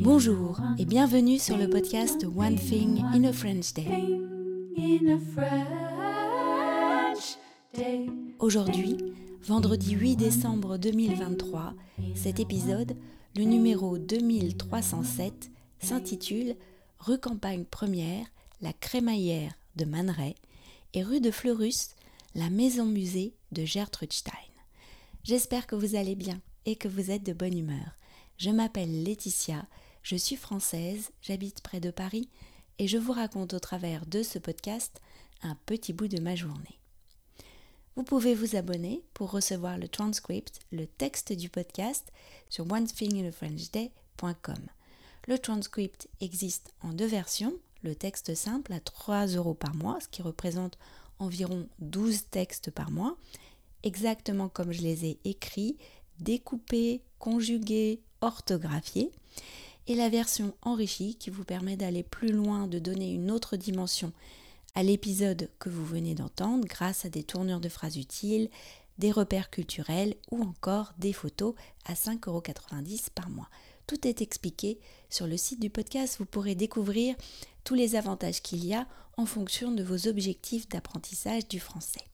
Bonjour et bienvenue sur le podcast One Thing in a French Day. Aujourd'hui, vendredi 8 décembre 2023, cet épisode, le numéro 2307, s'intitule Rue Campagne Première, la crémaillère de Man et rue de Fleurus, la maison musée de Gertrude Stein. J'espère que vous allez bien et que vous êtes de bonne humeur. Je m'appelle Laetitia, je suis française, j'habite près de Paris et je vous raconte au travers de ce podcast un petit bout de ma journée. Vous pouvez vous abonner pour recevoir le transcript, le texte du podcast sur onethinginafrenchday.com. Le transcript existe en deux versions, le texte simple à 3 euros par mois, ce qui représente environ 12 textes par mois, exactement comme je les ai écrits, découpés, conjugués, orthographiés, et la version enrichie qui vous permet d'aller plus loin, de donner une autre dimension à l'épisode que vous venez d'entendre grâce à des tournures de phrases utiles, des repères culturels ou encore des photos à 5,90€ par mois. Tout est expliqué sur le site du podcast. Vous pourrez découvrir tous les avantages qu'il y a en fonction de vos objectifs d'apprentissage du français.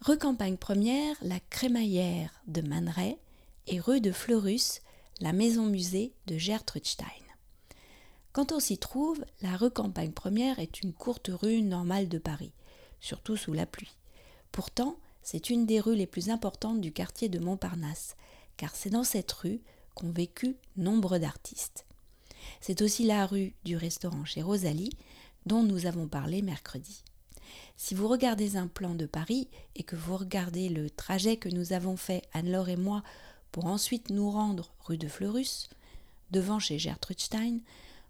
Rue Campagne Première, la crémaillère de Man et rue de Fleurus, la maison-musée de Gertrude Stein. Quand on s'y trouve, la rue Campagne Première est une courte rue normale de Paris, surtout sous la pluie. Pourtant, c'est une des rues les plus importantes du quartier de Montparnasse, car c'est dans cette rue qu'ont vécu nombre d'artistes. C'est aussi la rue du restaurant chez Rosalie, dont nous avons parlé mercredi. Si vous regardez un plan de Paris et que vous regardez le trajet que nous avons fait, Anne-Laure et moi, pour ensuite nous rendre rue de Fleurus, devant chez Gertrude Stein,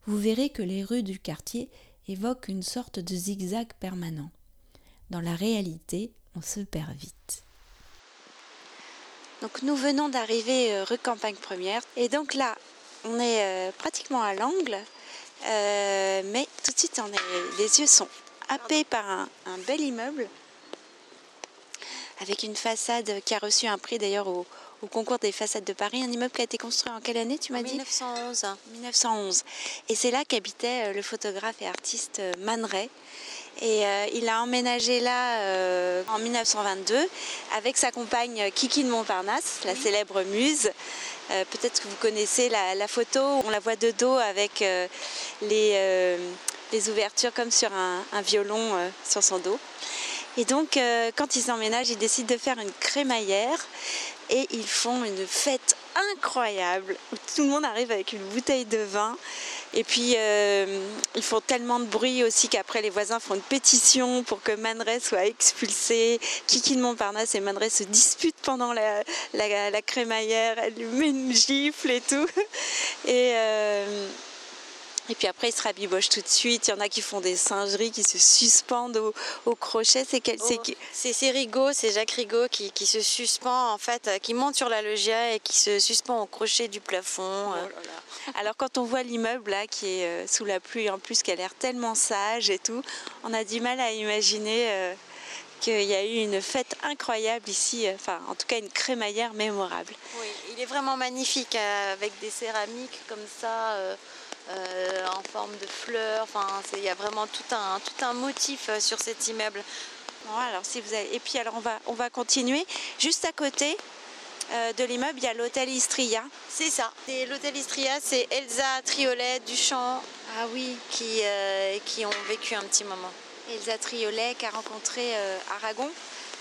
vous verrez que les rues du quartier évoquent une sorte de zigzag permanent. Dans la réalité, on se perd vite. Donc nous venons d'arriver euh, rue Campagne Première et donc là on est euh, pratiquement à l'angle euh, mais tout de suite les yeux sont happés par un bel immeuble avec une façade qui a reçu un prix d'ailleurs au, au concours des façades de Paris, un immeuble qui a été construit en quelle année, tu m'as dit 1911. 1911. Et c'est là qu'habitait euh, le photographe et artiste euh, Man Ray. Et euh, il a emménagé là euh, en 1922 avec sa compagne Kiki de Montparnasse, la célèbre muse. Euh, Peut-être que vous connaissez la, la, photo, on la voit de dos avec les, les, ouvertures comme sur un, un violon sur son dos. Et donc, quand ils emménagent, ils décident de faire une crémaillère et ils font une fête incroyable où tout le monde arrive avec une bouteille de vin et puis euh, ils font tellement de bruit aussi qu'après les voisins font une pétition pour que Man Ray soit expulsé. Kiki de Montparnasse et Man Ray se disputent pendant la, crémaillère, elle lui met une gifle et tout. Et euh, et puis après, ils se rabibochent tout de suite. Il y en a qui font des singeries, qui se suspendent au, au crochet. C'est quel oh, C'est Rigaud, c'est Jacques Rigaud qui, qui, se suspend, en fait, qui monte sur la loggia et qui se suspend au crochet du plafond. Oh là là. Alors quand on voit l'immeuble là, qui est euh, sous la pluie, en plus, qui a l'air tellement sage et tout, on a du mal à imaginer euh, qu'il y a eu une fête incroyable ici, euh, enfin en tout cas une crémaillère mémorable. Oui, il est vraiment magnifique euh, avec des céramiques comme ça. Euh, euh, en forme de fleurs. Enfin, il y a vraiment tout un, tout un motif euh, sur cet immeuble. Bon, alors, si vous avez... Et puis alors on va, on va continuer. Juste à côté euh, de l'immeuble, il y a l'hôtel Istria. C'est ça. L'hôtel Istria, c'est Elsa Triolet, Duchamp. Ah oui. Qui, euh, qui ont vécu un petit moment. Elsa Triolet qui a rencontré euh, Aragon,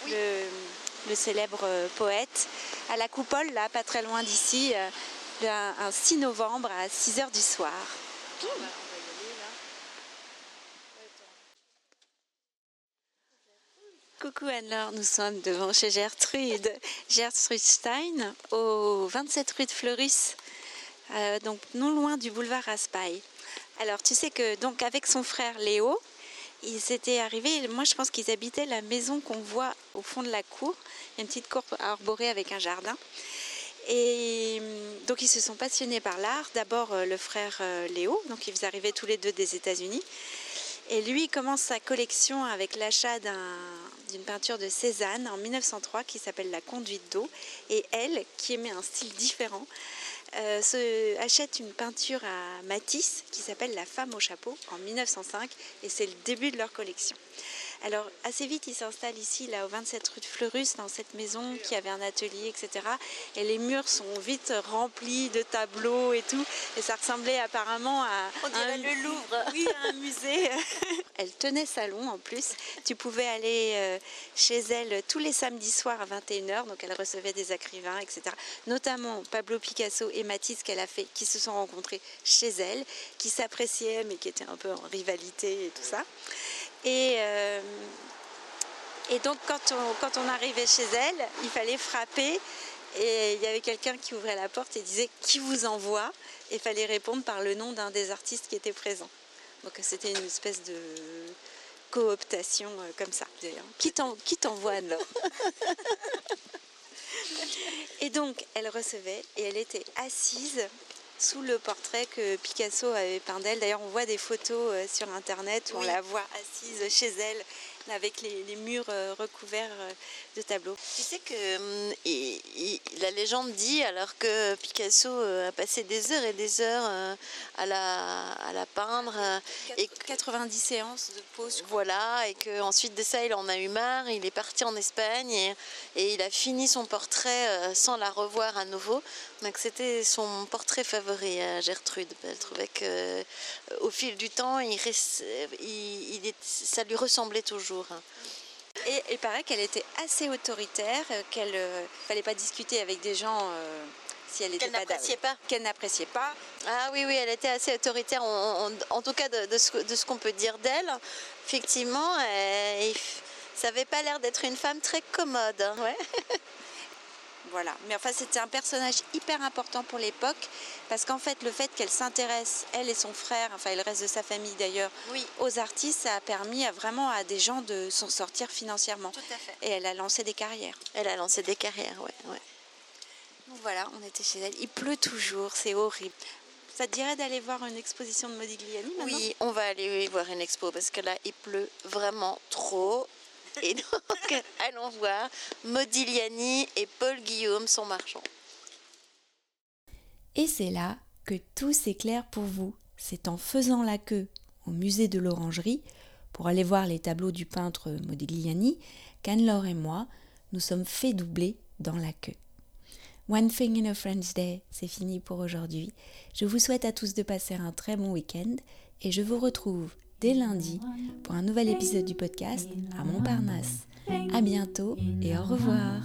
oui. le, le, célèbre poète, à la coupole, là, pas très loin d'ici un 6 novembre à 6 h du soir. Coucou Anne-Laure, nous sommes devant chez Gertrude, Gertrude Stein, au 27 rue de Fleurus, euh, donc non loin du boulevard Raspail. Alors tu sais que donc avec son frère Léo, ils étaient arrivés, moi je pense qu'ils habitaient la maison qu'on voit au fond de la cour, une petite cour arborée avec un jardin. Et donc ils se sont passionnés par l'art. D'abord euh, le frère euh, Léo, donc ils arrivaient tous les deux des États-Unis. Et lui commence sa collection avec l'achat d'une peinture de Cézanne en 1903 qui s'appelle La conduite d'eau. Et elle, qui aimait un style différent, euh, achète une peinture à Matisse qui s'appelle La femme au chapeau en 1905 et c'est le début de leur collection. Alors assez vite, il s'installe ici, là, au 27 rue de Fleurus, dans cette maison qui avait un atelier, etc. Et les murs sont vite remplis de tableaux et tout. Et ça ressemblait apparemment à, un, le Louvre. Oui, à un musée. elle tenait salon en plus. Tu pouvais aller euh, chez elle tous les samedis soirs à 21h. Donc elle recevait des écrivains, etc. Notamment Pablo Picasso et Matisse qu'elle a fait, qui se sont rencontrés chez elle, qui s'appréciaient mais qui étaient un peu en rivalité et tout ça. Et, euh, et donc quand on, quand on arrivait chez elle, il fallait frapper et il y avait quelqu'un qui ouvrait la porte et disait qui vous envoie? Et il fallait répondre par le nom d'un des artistes qui était présent. Donc c'était une espèce de cooptation euh, comme ça. Qui t'envoie alors? Et donc elle recevait et elle était assise sous le portrait que Picasso avait peint d'elle. D'ailleurs, on voit des photos euh, sur Internet où on la voit assise chez elle avec les, murs euh, recouverts euh, de tableaux. Tu sais que hum, la légende dit, alors que Picasso a passé des heures et des heures à la, à la peindre, et 90 séances de pause. Voilà, et qu'ensuite de ça, il en a eu marre, il est parti en Espagne et, et il a fini son portrait sans la revoir à nouveau. Donc c'était son portrait favori à Gertrude. Elle trouvait que euh, au fil du temps, il, il, ça lui ressemblait toujours. Et il paraît qu'elle était assez autoritaire, euh, qu'elle ne euh, fallait pas discuter avec des gens si elle n'était n'appréciait pas. Qu'elle n'appréciait pas. Ah oui, oui, elle était assez autoritaire, en, tout cas de, ce, qu'on peut dire d'elle. Effectivement, ça n'avait pas l'air d'être une femme très commode. Ouais. Voilà. Mais enfin, c'était un personnage hyper important pour l'époque parce qu'en fait, le fait qu'elle s'intéresse, elle et son frère, enfin, le reste de sa famille d'ailleurs, aux artistes, ça a permis à, vraiment à des gens de s'en sortir financièrement. Tout à fait. Et elle a lancé des carrières. Elle a lancé des carrières, ouais. ouais. Donc voilà, on était chez elle. Il pleut toujours, c'est horrible. Ça te dirait d'aller voir une exposition de Modigliani maintenant? Oui, on va aller voir une expo parce que là, il pleut vraiment trop. Et donc, allons voir Modigliani et Paul Guillaume, son marchand. Et c'est là que tout s'éclaire pour vous. C'est en faisant la queue au musée de l'Orangerie pour aller voir les tableaux du peintre Modigliani qu'Anne-Laure et moi nous sommes fait doubler dans la queue. One Thing in a French Day, c'est fini pour aujourd'hui. Je vous souhaite à tous de passer un très bon week-end et je vous retrouve dès lundi pour un nouvel épisode du podcast à Montparnasse. À bientôt et au revoir.